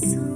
soon.